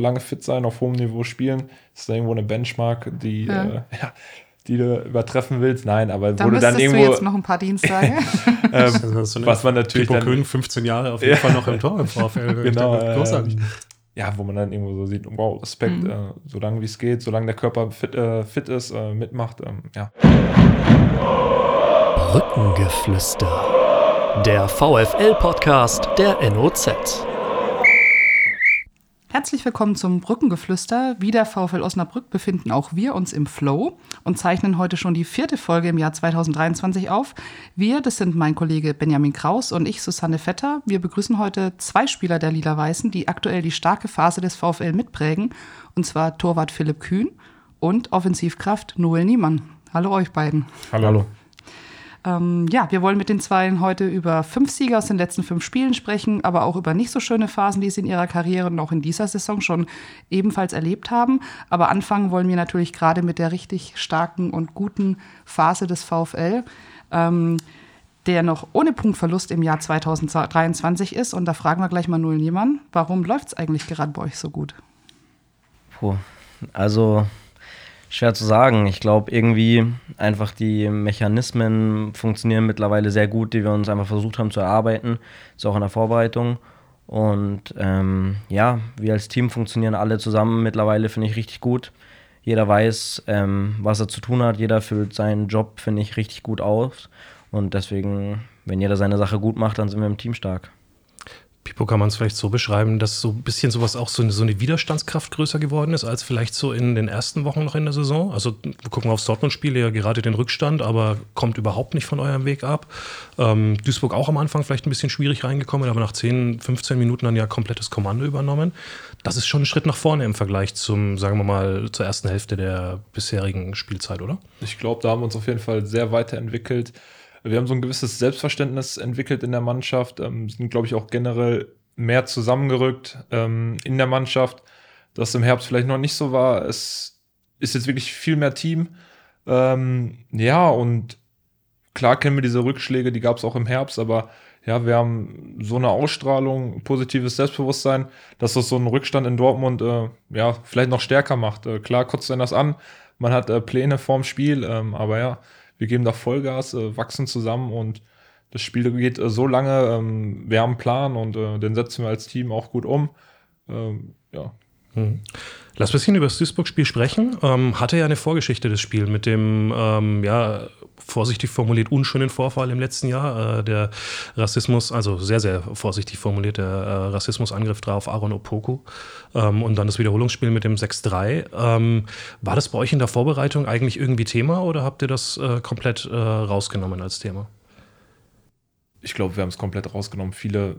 lange fit sein, auf hohem Niveau spielen. Das ist irgendwo eine Benchmark, die, ja. Äh, ja, die du übertreffen willst. Nein, aber da wo du dann irgendwo. Du jetzt noch ein paar Dienstage. ähm, so was man natürlich. Pipo dann, König, 15 Jahre auf jeden Fall noch im Tor im VfL. genau. Großartig. Äh, ja, wo man dann irgendwo so sieht, wow, Respekt, mhm. äh, solange wie es geht, solange der Körper fit, äh, fit ist, äh, mitmacht, ähm, ja. Brückengeflüster. Der VfL-Podcast der NOZ. Herzlich willkommen zum Brückengeflüster. Wie der VfL Osnabrück befinden auch wir uns im Flow und zeichnen heute schon die vierte Folge im Jahr 2023 auf. Wir, das sind mein Kollege Benjamin Kraus und ich, Susanne Vetter. Wir begrüßen heute zwei Spieler der Lila-Weißen, die aktuell die starke Phase des VfL mitprägen, und zwar Torwart Philipp Kühn und Offensivkraft Noel Niemann. Hallo euch beiden. Hallo. Hallo. Ähm, ja, wir wollen mit den Zweien heute über fünf Siege aus den letzten fünf Spielen sprechen, aber auch über nicht so schöne Phasen, die sie in ihrer Karriere und auch in dieser Saison schon ebenfalls erlebt haben. Aber anfangen wollen wir natürlich gerade mit der richtig starken und guten Phase des VfL. Ähm, der noch ohne Punktverlust im Jahr 2023 ist. Und da fragen wir gleich mal Null Niemann, warum läuft es eigentlich gerade bei euch so gut? Puh, also Schwer zu sagen. Ich glaube, irgendwie einfach die Mechanismen funktionieren mittlerweile sehr gut, die wir uns einfach versucht haben zu erarbeiten, ist auch in der Vorbereitung. Und ähm, ja, wir als Team funktionieren alle zusammen mittlerweile, finde ich richtig gut. Jeder weiß, ähm, was er zu tun hat, jeder füllt seinen Job, finde ich, richtig gut aus. Und deswegen, wenn jeder seine Sache gut macht, dann sind wir im Team stark. Pipo kann man es vielleicht so beschreiben, dass so ein bisschen sowas auch so eine, so eine, Widerstandskraft größer geworden ist, als vielleicht so in den ersten Wochen noch in der Saison. Also wir gucken aufs Dortmund-Spiel, ja gerade den Rückstand, aber kommt überhaupt nicht von eurem Weg ab. Ähm, Duisburg auch am Anfang vielleicht ein bisschen schwierig reingekommen, aber nach 10, 15 Minuten dann ja komplettes Kommando übernommen. Das ist schon ein Schritt nach vorne im Vergleich zum, sagen wir mal, zur ersten Hälfte der bisherigen Spielzeit, oder? Ich glaube, da haben wir uns auf jeden Fall sehr weiterentwickelt. Wir haben so ein gewisses Selbstverständnis entwickelt in der Mannschaft, ähm, sind, glaube ich, auch generell mehr zusammengerückt ähm, in der Mannschaft, das im Herbst vielleicht noch nicht so war. Es ist jetzt wirklich viel mehr Team. Ähm, ja, und klar kennen wir diese Rückschläge, die gab es auch im Herbst, aber ja, wir haben so eine Ausstrahlung, positives Selbstbewusstsein, dass das so einen Rückstand in Dortmund äh, ja vielleicht noch stärker macht. Äh, klar kotzt dann das an, man hat äh, Pläne vorm Spiel, ähm, aber ja, wir geben da Vollgas, äh, wachsen zusammen und das Spiel geht äh, so lange, ähm, wir haben einen Plan und äh, den setzen wir als Team auch gut um. Ähm, ja. Hm. Lass ein bisschen über das Duisburg-Spiel sprechen. Ähm, hatte ja eine Vorgeschichte, das Spiel, mit dem, ähm, ja, vorsichtig formuliert, unschönen Vorfall im letzten Jahr. Äh, der Rassismus, also sehr, sehr vorsichtig formuliert, der äh, Rassismusangriff drauf Aaron Opoku. Ähm, und dann das Wiederholungsspiel mit dem 6-3. Ähm, war das bei euch in der Vorbereitung eigentlich irgendwie Thema oder habt ihr das äh, komplett äh, rausgenommen als Thema? Ich glaube, wir haben es komplett rausgenommen. Viele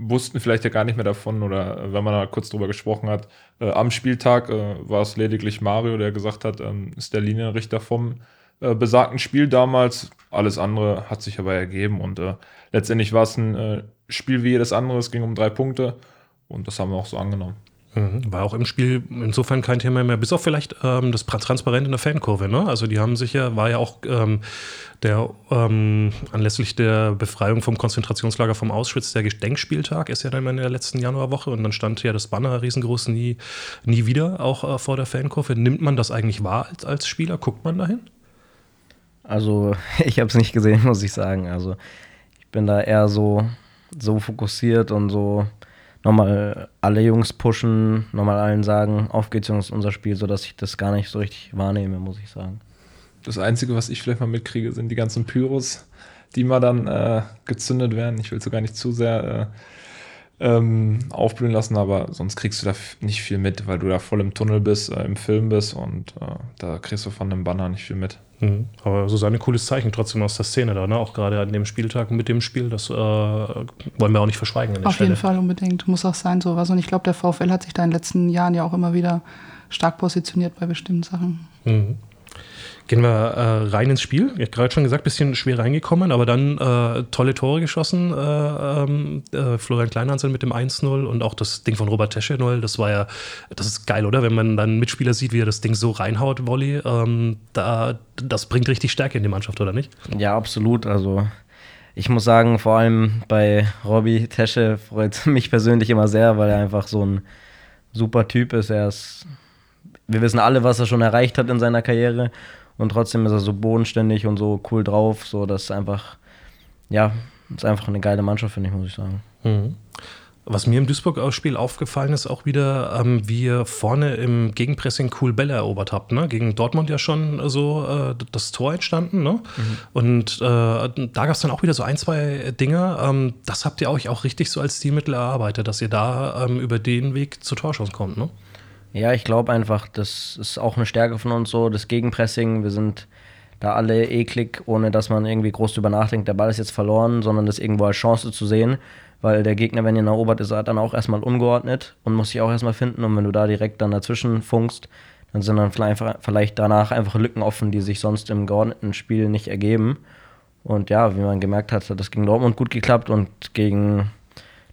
wussten vielleicht ja gar nicht mehr davon oder äh, wenn man da kurz drüber gesprochen hat, äh, am Spieltag äh, war es lediglich Mario, der gesagt hat, ähm, ist der Linienrichter vom äh, besagten Spiel damals. Alles andere hat sich aber ergeben und äh, letztendlich war es ein äh, Spiel wie jedes andere. Es ging um drei Punkte und das haben wir auch so angenommen. Mhm. War auch im Spiel insofern kein Thema mehr, bis auf vielleicht ähm, das Transparent in der Fankurve. Ne? Also die haben sich ja, war ja auch ähm, der ähm, anlässlich der Befreiung vom Konzentrationslager vom Auschwitz, der Gedenkspieltag ist ja dann in der letzten Januarwoche und dann stand ja das Banner riesengroß nie, nie wieder auch äh, vor der Fankurve. Nimmt man das eigentlich wahr als, als Spieler? Guckt man dahin? Also ich habe es nicht gesehen, muss ich sagen. Also ich bin da eher so, so fokussiert und so nochmal alle Jungs pushen, nochmal allen sagen, auf geht's Jungs, unser Spiel, sodass ich das gar nicht so richtig wahrnehme, muss ich sagen. Das Einzige, was ich vielleicht mal mitkriege, sind die ganzen Pyros, die mal dann äh, gezündet werden. Ich will so gar nicht zu sehr äh, ähm, aufblühen lassen, aber sonst kriegst du da nicht viel mit, weil du da voll im Tunnel bist, äh, im Film bist und äh, da kriegst du von einem Banner nicht viel mit. Mhm. Aber so ein cooles Zeichen trotzdem aus der Szene da, ne? auch gerade an dem Spieltag mit dem Spiel, das äh, wollen wir auch nicht verschweigen. Auf Stelle. jeden Fall unbedingt, muss auch sein sowas. Und ich glaube, der VfL hat sich da in den letzten Jahren ja auch immer wieder stark positioniert bei bestimmten Sachen. Mhm. Gehen wir äh, rein ins Spiel. Ich habe gerade schon gesagt, bisschen schwer reingekommen, aber dann äh, tolle Tore geschossen. Äh, ähm, äh Florian Kleinhansel mit dem 1-0 und auch das Ding von Robert Tesche 0. Das war ja, das ist geil, oder? Wenn man dann Mitspieler sieht, wie er das Ding so reinhaut, Volley. Ähm, da, das bringt richtig Stärke in die Mannschaft, oder nicht? Ja, absolut. Also ich muss sagen, vor allem bei Robby Tesche freut mich persönlich immer sehr, weil er einfach so ein super Typ ist. Er ist, wir wissen alle, was er schon erreicht hat in seiner Karriere und trotzdem ist er so bodenständig und so cool drauf, so dass einfach, ja, ist einfach eine geile Mannschaft, finde ich, muss ich sagen. Mhm. Was mir im Duisburg-Spiel aufgefallen ist, auch wieder, ähm, wie ihr vorne im Gegenpressing cool Bälle erobert habt. Ne? Gegen Dortmund ja schon so äh, das Tor entstanden. Ne? Mhm. Und äh, da gab es dann auch wieder so ein, zwei Dinge. Ähm, das habt ihr euch auch richtig so als Stilmittel erarbeitet, dass ihr da ähm, über den Weg zu Torschuss kommt. Ne? Ja, ich glaube einfach, das ist auch eine Stärke von uns so, das Gegenpressing. Wir sind da alle eklig, ohne dass man irgendwie groß drüber nachdenkt, der Ball ist jetzt verloren, sondern das irgendwo als Chance zu sehen weil der Gegner, wenn ihn erobert ist, hat dann auch erstmal ungeordnet und muss sich auch erstmal finden. Und wenn du da direkt dann dazwischen funkst, dann sind dann vielleicht danach einfach Lücken offen, die sich sonst im geordneten Spiel nicht ergeben. Und ja, wie man gemerkt hat, hat das gegen Dortmund gut geklappt und gegen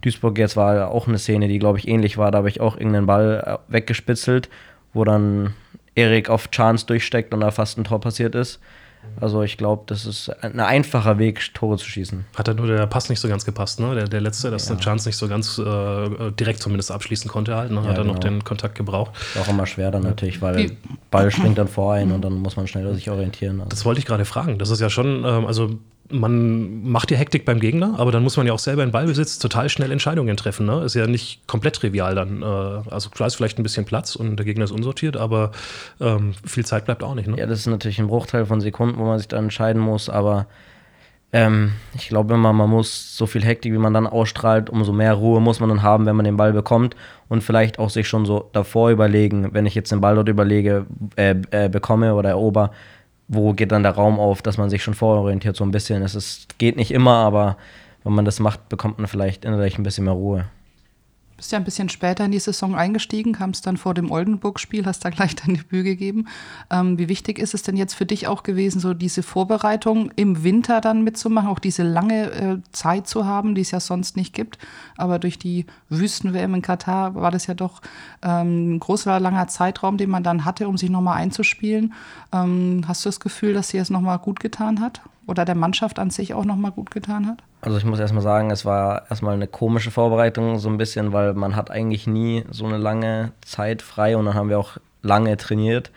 Duisburg jetzt war auch eine Szene, die glaube ich ähnlich war. Da habe ich auch irgendeinen Ball äh, weggespitzelt, wo dann Erik auf Chance durchsteckt und da fast ein Tor passiert ist. Also ich glaube, das ist ein einfacher Weg, Tore zu schießen. Hat da nur der Pass nicht so ganz gepasst, ne? Der, der letzte, dass ja. der Chance nicht so ganz äh, direkt zumindest abschließen konnte halt, ne? Hat ja, er genau. noch den Kontakt gebraucht. Ist auch immer schwer dann natürlich, weil der Ball springt dann vor ein und dann muss man schneller sich orientieren. Also. Das wollte ich gerade fragen. Das ist ja schon, ähm, also man macht ja Hektik beim Gegner, aber dann muss man ja auch selber in Ballbesitz total schnell Entscheidungen treffen. Ne? Ist ja nicht komplett trivial dann. Äh, also klar ist vielleicht ein bisschen Platz und der Gegner ist unsortiert, aber ähm, viel Zeit bleibt auch nicht. Ne? Ja, das ist natürlich ein Bruchteil von Sekunden, wo man sich dann entscheiden muss, aber ähm, ich glaube immer, man muss so viel Hektik, wie man dann ausstrahlt, umso mehr Ruhe muss man dann haben, wenn man den Ball bekommt und vielleicht auch sich schon so davor überlegen, wenn ich jetzt den Ball dort überlege, äh, äh, bekomme oder erober, wo geht dann der Raum auf, dass man sich schon vororientiert so ein bisschen. Es ist, geht nicht immer, aber wenn man das macht, bekommt man vielleicht innerlich ein bisschen mehr Ruhe bist ja ein bisschen später in die Saison eingestiegen, kamst dann vor dem Oldenburg-Spiel, hast da gleich dein Debüt gegeben. Ähm, wie wichtig ist es denn jetzt für dich auch gewesen, so diese Vorbereitung im Winter dann mitzumachen, auch diese lange äh, Zeit zu haben, die es ja sonst nicht gibt. Aber durch die Wüsten-WM in Katar war das ja doch ähm, ein großer, langer Zeitraum, den man dann hatte, um sich nochmal einzuspielen. Ähm, hast du das Gefühl, dass dir es nochmal gut getan hat? Oder der Mannschaft an sich auch nochmal gut getan hat? Also ich muss erstmal sagen, es war erstmal eine komische Vorbereitung, so ein bisschen, weil man hat eigentlich nie so eine lange Zeit frei und dann haben wir auch lange trainiert,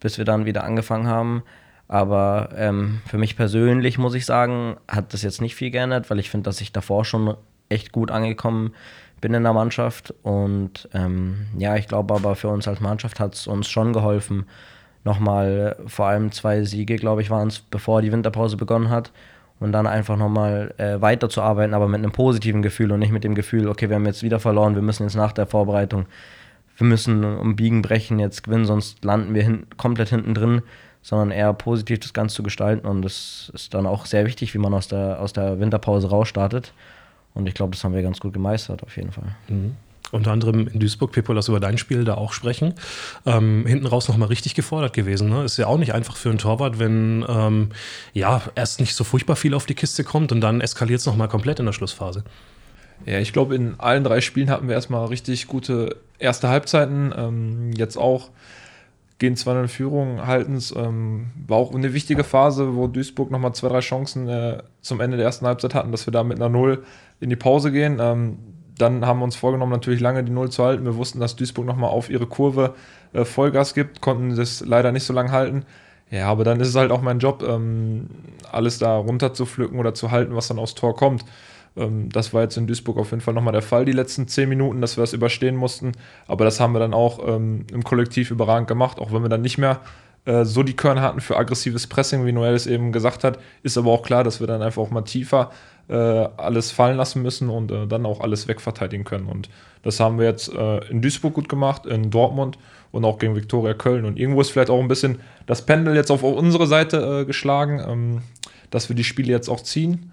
bis wir dann wieder angefangen haben. Aber ähm, für mich persönlich muss ich sagen, hat das jetzt nicht viel geändert, weil ich finde, dass ich davor schon echt gut angekommen bin in der Mannschaft. Und ähm, ja, ich glaube aber für uns als Mannschaft hat es uns schon geholfen. Nochmal vor allem zwei Siege, glaube ich, waren es, bevor die Winterpause begonnen hat und dann einfach nochmal äh, weiterzuarbeiten, aber mit einem positiven Gefühl und nicht mit dem Gefühl, okay, wir haben jetzt wieder verloren, wir müssen jetzt nach der Vorbereitung, wir müssen um Biegen brechen jetzt gewinnen, sonst landen wir hin komplett hinten drin, sondern eher positiv das Ganze zu gestalten. Und das ist dann auch sehr wichtig, wie man aus der, aus der Winterpause rausstartet. Und ich glaube, das haben wir ganz gut gemeistert auf jeden Fall. Mhm unter anderem in Duisburg, Pippo, lass über dein Spiel da auch sprechen. Ähm, hinten raus nochmal richtig gefordert gewesen. Ne? Ist ja auch nicht einfach für einen Torwart, wenn ähm, ja erst nicht so furchtbar viel auf die Kiste kommt und dann eskaliert es nochmal komplett in der Schlussphase. Ja, ich glaube, in allen drei Spielen hatten wir erstmal richtig gute erste Halbzeiten. Ähm, jetzt auch gehen zwei in Führung, halten es. Ähm, war auch eine wichtige Phase, wo Duisburg nochmal zwei, drei Chancen äh, zum Ende der ersten Halbzeit hatten, dass wir da mit einer Null in die Pause gehen. Ähm, dann haben wir uns vorgenommen, natürlich lange die Null zu halten. Wir wussten, dass Duisburg nochmal auf ihre Kurve äh, Vollgas gibt, konnten das leider nicht so lange halten. Ja, aber dann ist es halt auch mein Job, ähm, alles da runter zu pflücken oder zu halten, was dann aufs Tor kommt. Ähm, das war jetzt in Duisburg auf jeden Fall nochmal der Fall, die letzten zehn Minuten, dass wir das überstehen mussten. Aber das haben wir dann auch ähm, im Kollektiv überragend gemacht, auch wenn wir dann nicht mehr äh, so die Körner hatten für aggressives Pressing, wie Noel es eben gesagt hat. Ist aber auch klar, dass wir dann einfach auch mal tiefer äh, alles fallen lassen müssen und äh, dann auch alles wegverteidigen können. Und das haben wir jetzt äh, in Duisburg gut gemacht, in Dortmund und auch gegen Viktoria Köln. Und irgendwo ist vielleicht auch ein bisschen das Pendel jetzt auf unsere Seite äh, geschlagen, ähm, dass wir die Spiele jetzt auch ziehen.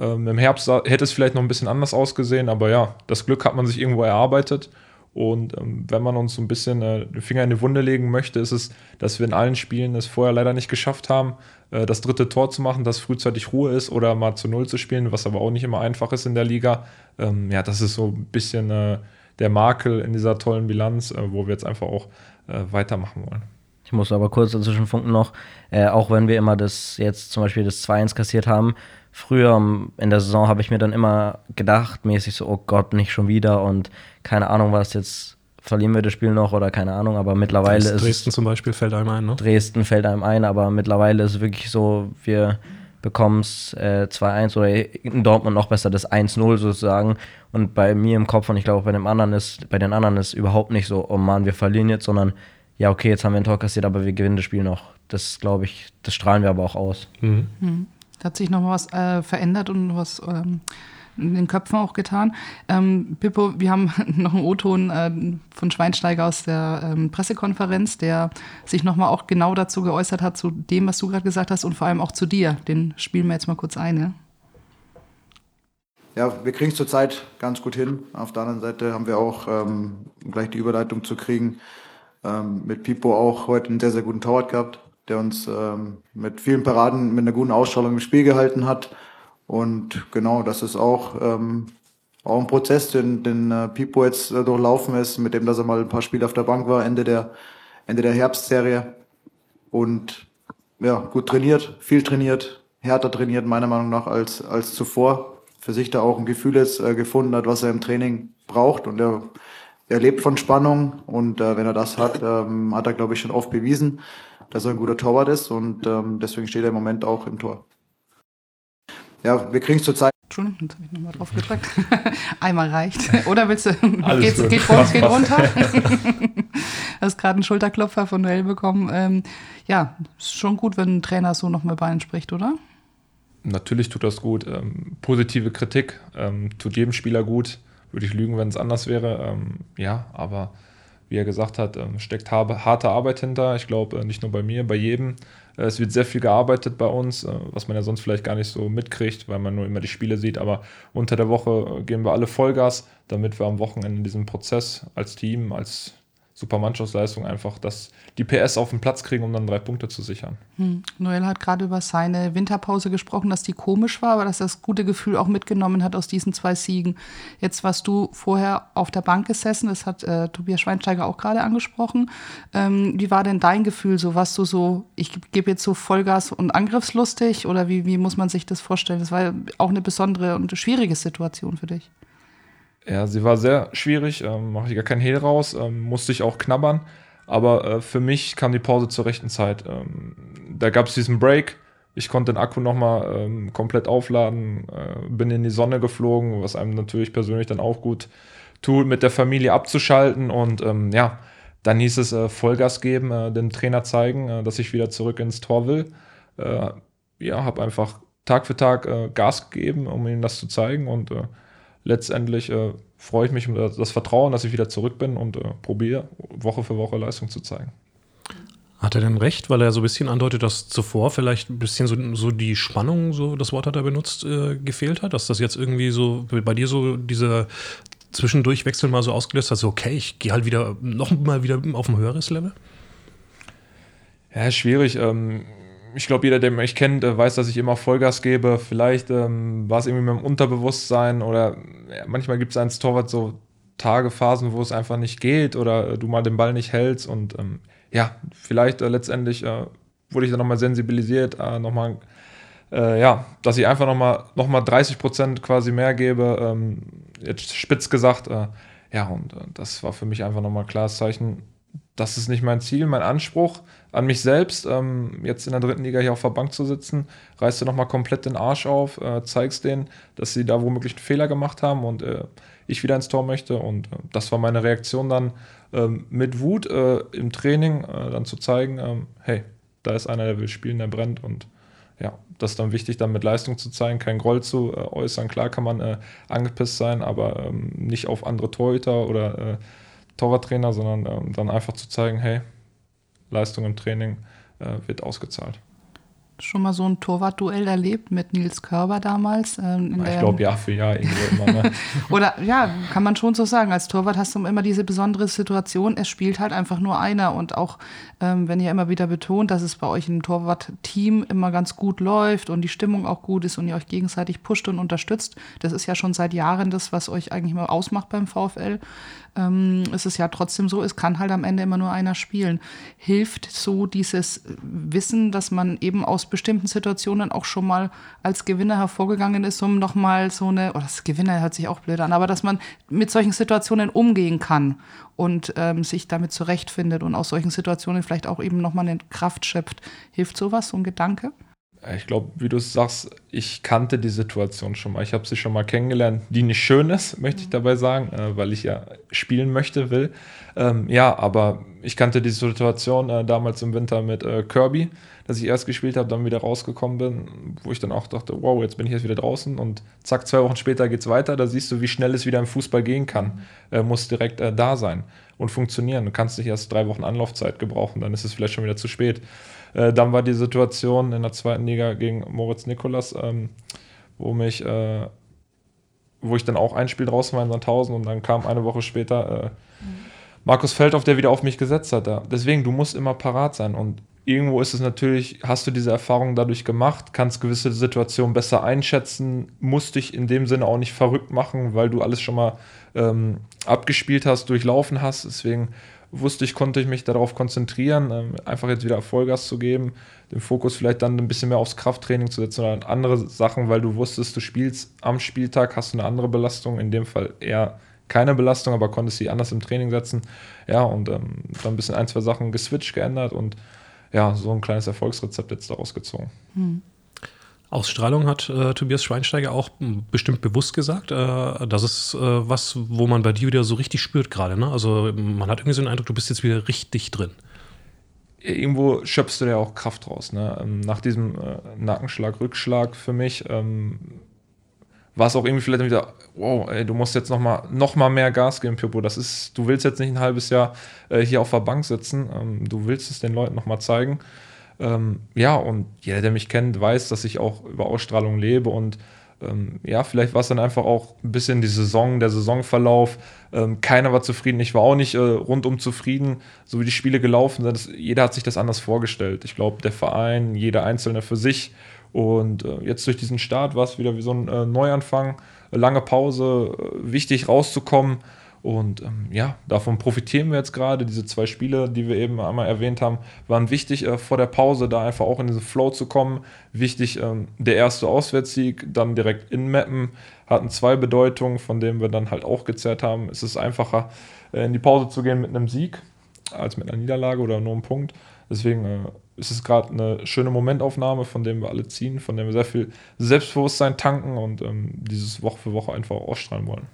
Ähm, Im Herbst hätte es vielleicht noch ein bisschen anders ausgesehen, aber ja, das Glück hat man sich irgendwo erarbeitet. Und ähm, wenn man uns so ein bisschen äh, den Finger in die Wunde legen möchte, ist es, dass wir in allen Spielen es vorher leider nicht geschafft haben, äh, das dritte Tor zu machen, dass frühzeitig Ruhe ist oder mal zu Null zu spielen, was aber auch nicht immer einfach ist in der Liga. Ähm, ja, das ist so ein bisschen äh, der Makel in dieser tollen Bilanz, äh, wo wir jetzt einfach auch äh, weitermachen wollen. Ich muss aber kurz dazwischen funken noch, äh, auch wenn wir immer das jetzt zum Beispiel das 2-1 kassiert haben, früher in der Saison habe ich mir dann immer gedacht, mäßig so, oh Gott, nicht schon wieder und keine Ahnung, was jetzt verlieren wir das Spiel noch oder keine Ahnung, aber mittlerweile Dresden ist Dresden zum Beispiel fällt einem ein, ne? Dresden fällt einem ein, aber mittlerweile ist es wirklich so, wir bekommen es äh, 2-1 oder in Dortmund noch besser das 1-0 sozusagen. Und bei mir im Kopf und ich glaube auch bei dem anderen ist, bei den anderen ist überhaupt nicht so, oh Mann, wir verlieren jetzt, sondern ja, okay, jetzt haben wir ein Tor kassiert, aber wir gewinnen das Spiel noch. Das glaube ich, das strahlen wir aber auch aus. Mhm. Mhm. Da hat sich noch mal was äh, verändert und was ähm, in den Köpfen auch getan. Ähm, Pippo, wir haben noch einen O-Ton äh, von Schweinsteiger aus der ähm, Pressekonferenz, der sich noch mal auch genau dazu geäußert hat, zu dem, was du gerade gesagt hast und vor allem auch zu dir. Den spielen wir jetzt mal kurz ein. Ja? ja, wir kriegen es zurzeit ganz gut hin. Auf der anderen Seite haben wir auch, ähm, um gleich die Überleitung zu kriegen, ähm, mit Pipo auch heute einen sehr, sehr guten Torwart gehabt, der uns ähm, mit vielen Paraden, mit einer guten Ausstrahlung im Spiel gehalten hat. Und genau, das ist auch, ähm, auch ein Prozess, den, den äh, Pipo jetzt äh, durchlaufen ist, mit dem, dass er mal ein paar Spiele auf der Bank war, Ende der, Ende der Herbstserie. Und ja, gut trainiert, viel trainiert, härter trainiert, meiner Meinung nach, als, als zuvor für sich da auch ein Gefühl jetzt äh, gefunden hat, was er im Training braucht. Und er, er lebt von Spannung und äh, wenn er das hat, ähm, hat er, glaube ich, schon oft bewiesen, dass er ein guter Torwart ist und ähm, deswegen steht er im Moment auch im Tor. Ja, wir kriegen es zurzeit. Entschuldigung, jetzt habe ich nochmal drauf gedrückt. Einmal reicht. Oder willst du, geht's, gut. geht hoch, geht runter? hast gerade einen Schulterklopfer von Noel bekommen. Ähm, ja, ist schon gut, wenn ein Trainer so nochmal bei Ihnen spricht, oder? Natürlich tut das gut. Ähm, positive Kritik ähm, tut jedem Spieler gut. Würde ich lügen, wenn es anders wäre. Ähm, ja, aber wie er gesagt hat, ähm, steckt harte Arbeit hinter. Ich glaube, äh, nicht nur bei mir, bei jedem. Äh, es wird sehr viel gearbeitet bei uns, äh, was man ja sonst vielleicht gar nicht so mitkriegt, weil man nur immer die Spiele sieht. Aber unter der Woche geben wir alle Vollgas, damit wir am Wochenende diesen Prozess als Team, als super Mannschaftsleistung einfach das, die PS auf den Platz kriegen, um dann drei Punkte zu sichern. Hm. Noel hat gerade über seine Winterpause gesprochen, dass die komisch war, aber dass er das gute Gefühl auch mitgenommen hat aus diesen zwei Siegen. Jetzt warst du vorher auf der Bank gesessen, das hat äh, Tobias Schweinsteiger auch gerade angesprochen. Ähm, wie war denn dein Gefühl? So warst du so, ich gebe jetzt so Vollgas und angriffslustig oder wie, wie muss man sich das vorstellen? Das war ja auch eine besondere und schwierige Situation für dich. Ja, sie war sehr schwierig, ähm, mache ich gar keinen Hehl raus, ähm, musste ich auch knabbern. Aber äh, für mich kam die Pause zur rechten Zeit. Ähm, da gab es diesen Break. Ich konnte den Akku nochmal ähm, komplett aufladen, äh, bin in die Sonne geflogen, was einem natürlich persönlich dann auch gut tut, mit der Familie abzuschalten. Und ähm, ja, dann hieß es äh, Vollgas geben, äh, dem Trainer zeigen, äh, dass ich wieder zurück ins Tor will. Äh, ja, habe einfach Tag für Tag äh, Gas gegeben, um ihm das zu zeigen. Und letztendlich äh, freue ich mich um das Vertrauen, dass ich wieder zurück bin und äh, probiere, Woche für Woche Leistung zu zeigen. Hat er denn recht, weil er so ein bisschen andeutet, dass zuvor vielleicht ein bisschen so, so die Spannung, so das Wort hat er benutzt, äh, gefehlt hat? Dass das jetzt irgendwie so bei dir so dieser Zwischendurchwechsel mal so ausgelöst hat, so okay, ich gehe halt wieder noch mal wieder auf ein höheres Level? Ja, schwierig. Ähm, ich glaube, jeder, der mich kennt, äh, weiß, dass ich immer Vollgas gebe. Vielleicht ähm, war es irgendwie mit dem Unterbewusstsein oder ja, manchmal gibt es als Torwart so Tage, Phasen, wo es einfach nicht geht oder äh, du mal den Ball nicht hältst und ähm, ja, vielleicht äh, letztendlich äh, wurde ich dann nochmal sensibilisiert, äh, nochmal, äh, ja, dass ich einfach nochmal noch mal 30 Prozent quasi mehr gebe, ähm, jetzt spitz gesagt, äh, ja, und das war für mich einfach nochmal ein klares Zeichen, das ist nicht mein Ziel, mein Anspruch an mich selbst, ähm, jetzt in der dritten Liga hier auf der Bank zu sitzen, reißt du nochmal komplett den Arsch auf, äh, zeigst denen, dass sie da womöglich einen Fehler gemacht haben und äh, ich wieder ins Tor möchte. Und äh, das war meine Reaktion dann ähm, mit Wut äh, im Training, äh, dann zu zeigen, ähm, hey, da ist einer, der will spielen, der brennt und ja, das ist dann wichtig, dann mit Leistung zu zeigen, kein Groll zu äh, äußern. Klar kann man angepisst sein, aber ähm, nicht auf andere Torhüter oder Torwarttrainer, sondern ähm, dann einfach zu zeigen, hey, Leistung im Training äh, wird ausgezahlt. Schon mal so ein Torwartduell erlebt mit Nils Körber damals? Ähm, in Ich glaube, Jahr für Jahr irgendwo immer. Ne? Oder ja, kann man schon so sagen. Als Torwart hast du immer diese besondere Situation. Es spielt halt einfach nur einer. Und auch ähm, wenn ihr immer wieder betont, dass es bei euch im Torwart-Team immer ganz gut läuft und die Stimmung auch gut ist und ihr euch gegenseitig pusht und unterstützt, das ist ja schon seit Jahren das, was euch eigentlich mal ausmacht beim VfL. Ähm, es ist ja trotzdem so, es kann halt am Ende immer nur einer spielen. Hilft so dieses Wissen, dass man eben aus aus bestimmten Situationen auch schon mal als Gewinner hervorgegangen ist, um nochmal so eine, oh, das Gewinner hört sich auch blöd an, aber dass man mit solchen Situationen umgehen kann und ähm, sich damit zurechtfindet und aus solchen Situationen vielleicht auch eben nochmal eine Kraft schöpft. Hilft sowas, so ein Gedanke? Ich glaube, wie du sagst, ich kannte die Situation schon mal. Ich habe sie schon mal kennengelernt, die nicht schön ist, möchte ich dabei sagen, äh, weil ich ja spielen möchte, will. Ähm, ja, aber ich kannte die Situation äh, damals im Winter mit äh, Kirby, dass ich erst gespielt habe, dann wieder rausgekommen bin, wo ich dann auch dachte, wow, jetzt bin ich jetzt wieder draußen und zack, zwei Wochen später geht es weiter. Da siehst du, wie schnell es wieder im Fußball gehen kann. Äh, muss direkt äh, da sein und funktionieren. Du kannst nicht erst drei Wochen Anlaufzeit gebrauchen, dann ist es vielleicht schon wieder zu spät. Äh, dann war die Situation in der zweiten Liga gegen Moritz Nikolas, ähm, wo mich, äh, wo ich dann auch ein Spiel draußen war in Sandhausen und dann kam eine Woche später äh, Markus Feldhoff, der wieder auf mich gesetzt hat. Da. Deswegen, du musst immer parat sein und irgendwo ist es natürlich, hast du diese Erfahrung dadurch gemacht, kannst gewisse Situationen besser einschätzen, musst dich in dem Sinne auch nicht verrückt machen, weil du alles schon mal ähm, abgespielt hast, durchlaufen hast. Deswegen wusste ich, konnte ich mich darauf konzentrieren, ähm, einfach jetzt wieder Vollgas zu geben, den Fokus vielleicht dann ein bisschen mehr aufs Krafttraining zu setzen oder andere Sachen, weil du wusstest, du spielst am Spieltag, hast du eine andere Belastung, in dem Fall eher keine Belastung, aber konntest sie anders im Training setzen. Ja, und ähm, dann ein bisschen ein, zwei Sachen geswitcht, geändert und ja, so ein kleines Erfolgsrezept jetzt daraus gezogen. Hm. Ausstrahlung hat äh, Tobias Schweinsteiger auch bestimmt bewusst gesagt. Äh, das ist äh, was, wo man bei dir wieder so richtig spürt gerade. Ne? Also man hat irgendwie so den Eindruck, du bist jetzt wieder richtig drin. Irgendwo schöpfst du ja auch Kraft raus. Ne? Ähm, nach diesem äh, Nackenschlag, Rückschlag für mich ähm, war es auch irgendwie vielleicht wieder, wow, ey, du musst jetzt noch mal, noch mal mehr Gas geben, Piopo. Das ist, du willst jetzt nicht ein halbes Jahr äh, hier auf der Bank sitzen. Ähm, du willst es den Leuten noch mal zeigen. Ähm, ja, und jeder, der mich kennt, weiß, dass ich auch über Ausstrahlung lebe und ähm, ja, vielleicht war es dann einfach auch ein bisschen die Saison, der Saisonverlauf. Ähm, keiner war zufrieden, ich war auch nicht äh, rundum zufrieden, so wie die Spiele gelaufen sind. Das, jeder hat sich das anders vorgestellt. Ich glaube, der Verein, jeder Einzelne für sich. Und äh, jetzt durch diesen Start war es wieder wie so ein äh, Neuanfang, lange Pause, äh, wichtig rauszukommen. Und ähm, ja, davon profitieren wir jetzt gerade. Diese zwei Spiele, die wir eben einmal erwähnt haben, waren wichtig äh, vor der Pause, da einfach auch in diesen Flow zu kommen. Wichtig, ähm, der erste Auswärtssieg, dann direkt in Mappen, hatten zwei Bedeutungen, von denen wir dann halt auch gezerrt haben. Es ist einfacher, äh, in die Pause zu gehen mit einem Sieg, als mit einer Niederlage oder nur einem Punkt. Deswegen äh, ist es gerade eine schöne Momentaufnahme, von der wir alle ziehen, von der wir sehr viel Selbstbewusstsein tanken und ähm, dieses Woche für Woche einfach ausstrahlen wollen.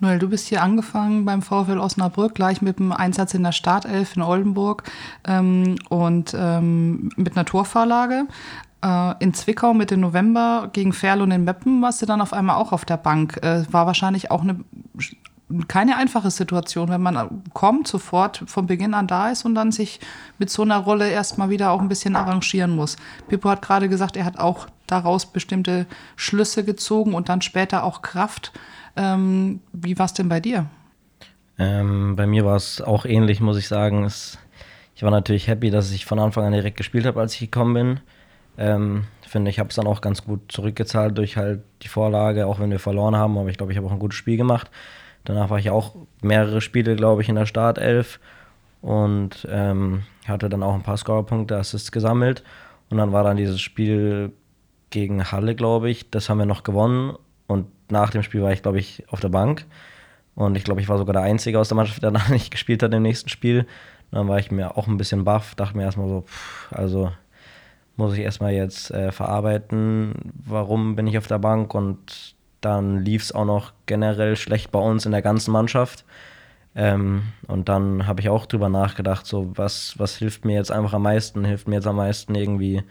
Noel, du bist hier angefangen beim VfL Osnabrück, gleich mit einem Einsatz in der Startelf in Oldenburg ähm, und ähm, mit einer Torvorlage. Äh, in Zwickau Mitte November gegen Ferl und in Meppen warst du dann auf einmal auch auf der Bank. Äh, war wahrscheinlich auch eine keine einfache Situation, wenn man kommt, sofort von Beginn an da ist und dann sich mit so einer Rolle erstmal wieder auch ein bisschen arrangieren muss. Pippo hat gerade gesagt, er hat auch daraus bestimmte Schlüsse gezogen und dann später auch Kraft ähm, wie war es denn bei dir? Ähm, bei mir war es auch ähnlich, muss ich sagen. Es, ich war natürlich happy, dass ich von Anfang an direkt gespielt habe, als ich gekommen bin. Ähm, finde, ich habe es dann auch ganz gut zurückgezahlt durch halt die Vorlage, auch wenn wir verloren haben. Aber ich glaube, ich habe auch ein gutes Spiel gemacht. Danach war ich auch mehrere Spiele, glaube ich, in der Startelf und ähm, hatte dann auch ein paar Scorerpunkte, Assists gesammelt. Und dann war dann dieses Spiel gegen Halle, glaube ich. Das haben wir noch gewonnen. Und nach dem Spiel war ich, glaube ich, auf der Bank. Und ich glaube, ich war sogar der Einzige aus der Mannschaft, der danach nicht gespielt hat im nächsten Spiel. Und dann war ich mir auch ein bisschen baff, dachte mir erstmal so, pff, also muss ich erstmal jetzt äh, verarbeiten, warum bin ich auf der Bank und dann lief es auch noch generell schlecht bei uns in der ganzen Mannschaft. Ähm, und dann habe ich auch drüber nachgedacht, so was, was hilft mir jetzt einfach am meisten? Hilft mir jetzt am meisten irgendwie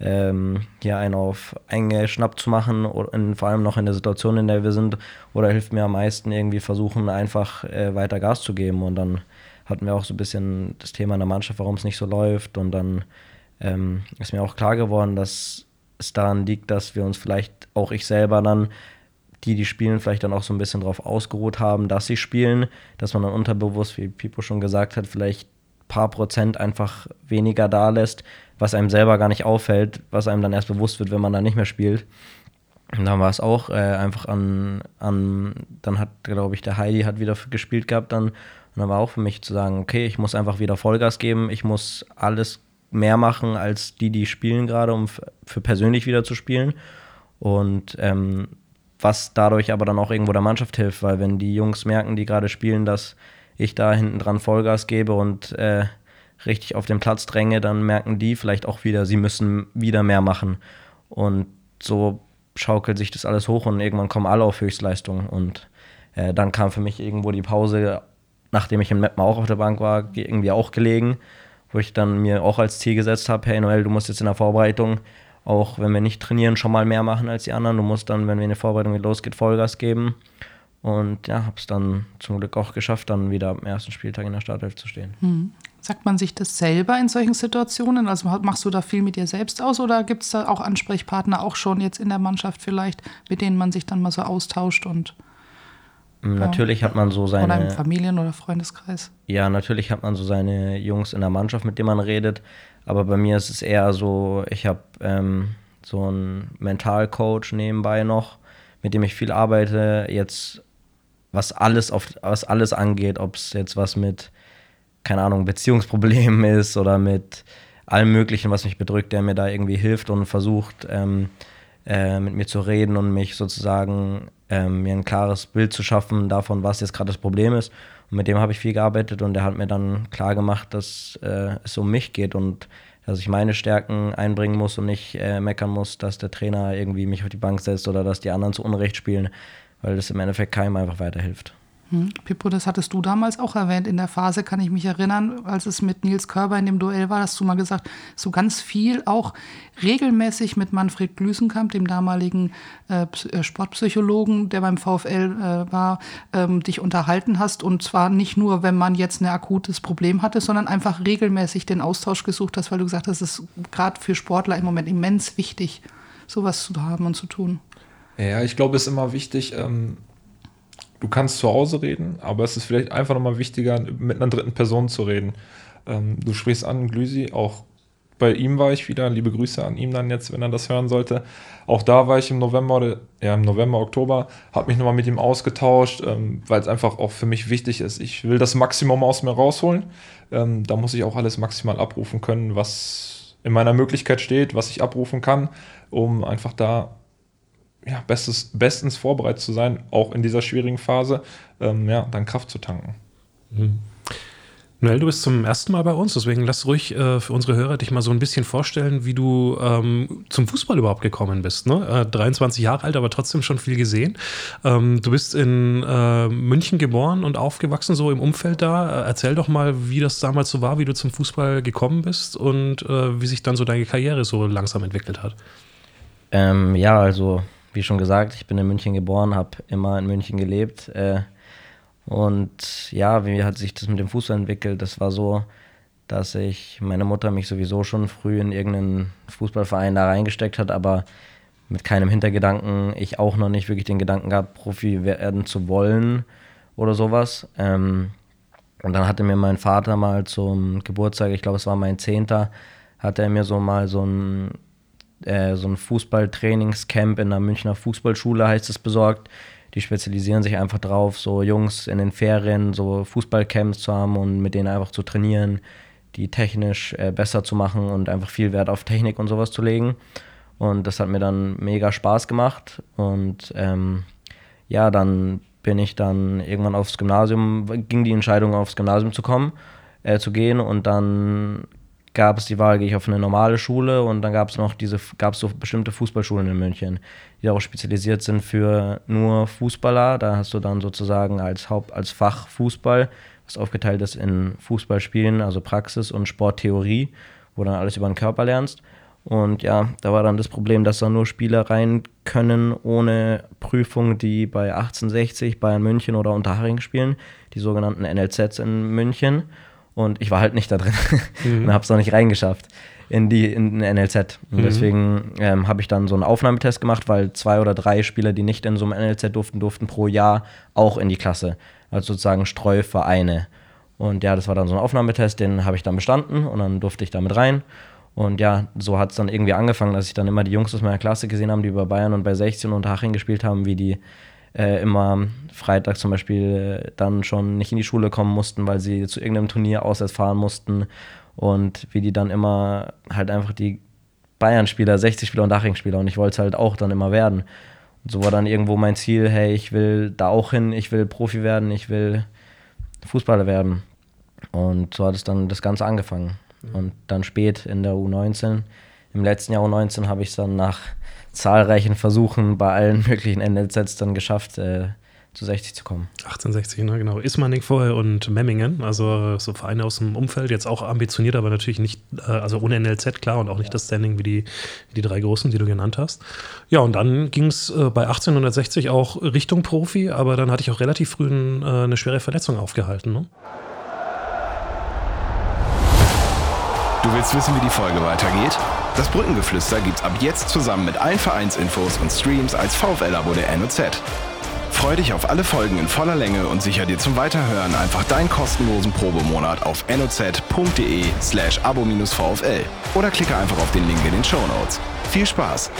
ähm, hier einen auf eingeschnappt zu machen, in, vor allem noch in der Situation, in der wir sind, oder hilft mir am meisten irgendwie versuchen, einfach äh, weiter Gas zu geben. Und dann hatten wir auch so ein bisschen das Thema in der Mannschaft, warum es nicht so läuft. Und dann ähm, ist mir auch klar geworden, dass es daran liegt, dass wir uns vielleicht auch ich selber dann die, die spielen, vielleicht dann auch so ein bisschen darauf ausgeruht haben, dass sie spielen, dass man dann unterbewusst, wie Pipo schon gesagt hat, vielleicht ein paar Prozent einfach weniger da lässt, was einem selber gar nicht auffällt, was einem dann erst bewusst wird, wenn man da nicht mehr spielt. Und dann war es auch äh, einfach an, an, dann hat, glaube ich, der Heidi hat wieder gespielt gehabt dann. Und dann war auch für mich zu sagen, okay, ich muss einfach wieder Vollgas geben, ich muss alles mehr machen als die, die spielen gerade, um für persönlich wieder zu spielen. Und ähm, was dadurch aber dann auch irgendwo der Mannschaft hilft, weil wenn die Jungs merken, die gerade spielen, dass ich da hinten dran Vollgas gebe und äh, richtig auf den Platz dränge, dann merken die vielleicht auch wieder, sie müssen wieder mehr machen. Und so schaukelt sich das alles hoch und irgendwann kommen alle auf Höchstleistung. Und äh, dann kam für mich irgendwo die Pause, nachdem ich in Meppen auch auf der Bank war, irgendwie auch gelegen, wo ich dann mir auch als Ziel gesetzt habe, hey Noel, du musst jetzt in der Vorbereitung auch wenn wir nicht trainieren, schon mal mehr machen als die anderen. Du musst dann, wenn wir in Vorbereitung losgeht, Vollgas geben. Und ja, habe es dann zum Glück auch geschafft, dann wieder am ersten Spieltag in der Startelf zu stehen. Hm. Sagt man sich das selber in solchen Situationen? Also machst du da viel mit dir selbst aus oder gibt es da auch Ansprechpartner, auch schon jetzt in der Mannschaft vielleicht, mit denen man sich dann mal so austauscht und Natürlich hat man so seine. Oder im Familien- oder Freundeskreis. Ja, natürlich hat man so seine Jungs in der Mannschaft, mit denen man redet. Aber bei mir ist es eher so, ich habe ähm, so einen Mentalcoach nebenbei noch, mit dem ich viel arbeite. Jetzt, was alles auf, was alles angeht, ob es jetzt was mit, keine Ahnung, Beziehungsproblemen ist oder mit allem Möglichen, was mich bedrückt, der mir da irgendwie hilft und versucht, ähm, äh, mit mir zu reden und mich sozusagen ähm, mir ein klares Bild zu schaffen davon, was jetzt gerade das Problem ist. Und mit dem habe ich viel gearbeitet und der hat mir dann klar gemacht, dass äh, es um mich geht und dass ich meine Stärken einbringen muss und nicht äh, meckern muss, dass der Trainer irgendwie mich auf die Bank setzt oder dass die anderen zu Unrecht spielen, weil das im Endeffekt keinem einfach weiterhilft. Hm. Pippo, das hattest du damals auch erwähnt. In der Phase kann ich mich erinnern, als es mit Nils Körber in dem Duell war, hast du mal gesagt, so ganz viel auch regelmäßig mit Manfred Glüsenkamp, dem damaligen äh, äh Sportpsychologen, der beim VfL äh, war, ähm, dich unterhalten hast. Und zwar nicht nur, wenn man jetzt ein akutes Problem hatte, sondern einfach regelmäßig den Austausch gesucht hast, weil du gesagt hast, es ist gerade für Sportler im Moment immens wichtig, sowas zu haben und zu tun. Ja, ich glaube, es ist immer wichtig, ähm du kannst zu Hause reden, aber es ist vielleicht einfach nochmal wichtiger, mit einer dritten Person zu reden. Ähm, du sprichst an, Glüsi, auch bei ihm war ich wieder, liebe Grüße an ihm dann jetzt, wenn er das hören sollte. Auch da war ich im November, ja im November, Oktober, habe mich nochmal mit ihm ausgetauscht, ähm, weil es einfach auch für mich wichtig ist. Ich will das Maximum aus mir rausholen. Ähm, da muss ich auch alles maximal abrufen können, was in meiner Möglichkeit steht, was ich abrufen kann, um einfach da ja, bestes, bestens vorbereitet zu sein, auch in dieser schwierigen Phase, ähm, ja, dann Kraft zu tanken. Mhm. Noel, du bist zum ersten Mal bei uns, deswegen lass ruhig äh, für unsere Hörer dich mal so ein bisschen vorstellen, wie du ähm, zum Fußball überhaupt gekommen bist. Ne? Äh, 23 Jahre alt, aber trotzdem schon viel gesehen. Ähm, du bist in äh, München geboren und aufgewachsen, so im Umfeld da. Äh, erzähl doch mal, wie das damals so war, wie du zum Fußball gekommen bist und äh, wie sich dann so deine Karriere so langsam entwickelt hat. Ähm, ja, also wie schon gesagt, ich bin in München geboren, habe immer in München gelebt. Äh, und ja, wie hat sich das mit dem Fußball entwickelt? Das war so, dass ich, meine Mutter mich sowieso schon früh in irgendeinen Fußballverein da reingesteckt hat, aber mit keinem Hintergedanken, ich auch noch nicht wirklich den Gedanken gehabt, Profi werden zu wollen oder sowas. Ähm, und dann hatte mir mein Vater mal zum Geburtstag, ich glaube es war mein Zehnter, hat er mir so mal so ein äh, so ein Fußballtrainingscamp in der Münchner Fußballschule, heißt es, besorgt. Die spezialisieren sich einfach drauf, so Jungs in den Ferien so Fußballcamps zu haben und mit denen einfach zu trainieren, die technisch äh, besser zu machen und einfach viel Wert auf Technik und sowas zu legen. Und das hat mir dann mega Spaß gemacht. Und ähm, ja, dann bin ich dann irgendwann aufs Gymnasium, ging die Entscheidung aufs Gymnasium zu kommen, äh, zu gehen. Und dann gab es die Wahl, gehe ich auf eine normale Schule und dann gab es noch diese, gab es so bestimmte Fußballschulen in München, die darauf spezialisiert sind für nur Fußballer. Da hast du dann sozusagen als Haupt, als Fach Fußball, was aufgeteilt ist in Fußballspielen, also Praxis und Sporttheorie, wo du dann alles über den Körper lernst. Und ja, da war dann das Problem, dass da nur Spieler rein können ohne Prüfung, die bei 1860 Bayern München oder Unterhaching spielen, die sogenannten NLZs in München. Und ich war halt nicht da drin mhm. und habe es noch nicht reingeschafft in die in den NLZ. Und mhm. deswegen ähm, habe ich dann so einen Aufnahmetest gemacht, weil zwei oder drei Spieler, die nicht in so einem NLZ durften, durften pro Jahr auch in die Klasse. Also sozusagen Streuvereine. Und ja, das war dann so ein Aufnahmetest, den habe ich dann bestanden und dann durfte ich damit rein. Und ja, so hat es dann irgendwie angefangen, dass ich dann immer die Jungs aus meiner Klasse gesehen habe, die bei Bayern und bei 16 und Haching gespielt haben, wie die äh, immer Freitag zum Beispiel äh, dann schon nicht in die Schule kommen mussten, weil sie zu irgendeinem Turnier auswärts fahren mussten. und wie die dann immer halt einfach die Bayern-Spieler, 60-Spieler und Dachring-Spieler und ich wollte es halt auch dann immer werden. Und so war dann irgendwo mein Ziel, hey, ich will da auch hin, ich will Profi werden, ich will Fußballer werden. Und so hat es dann das Ganze angefangen. Und dann spät in der U19, im letzten Jahr U19 habe ich es dann nach zahlreichen Versuchen bei allen möglichen NLZs dann geschafft, äh, zu 60 zu kommen. 1860, ne, genau. Ismaning vorher und Memmingen, also so Vereine aus dem Umfeld, jetzt auch ambitioniert, aber natürlich nicht, äh, also ohne NLZ, klar, und auch nicht das Standing wie die, wie die drei Großen, die du genannt hast. Ja, und dann ging es äh, bei 1860 auch Richtung Profi, aber dann hatte ich auch relativ früh äh, eine schwere Verletzung aufgehalten. Ne? Willst wissen, wie die Folge weitergeht? Das Brückengeflüster gibt's ab jetzt zusammen mit allen Vereinsinfos und Streams als VfL-Abo der NOZ. Freu dich auf alle Folgen in voller Länge und sicher dir zum Weiterhören einfach deinen kostenlosen Probemonat auf noz.de slash abo-vfl oder klicke einfach auf den Link in den Show Notes. Viel Spaß!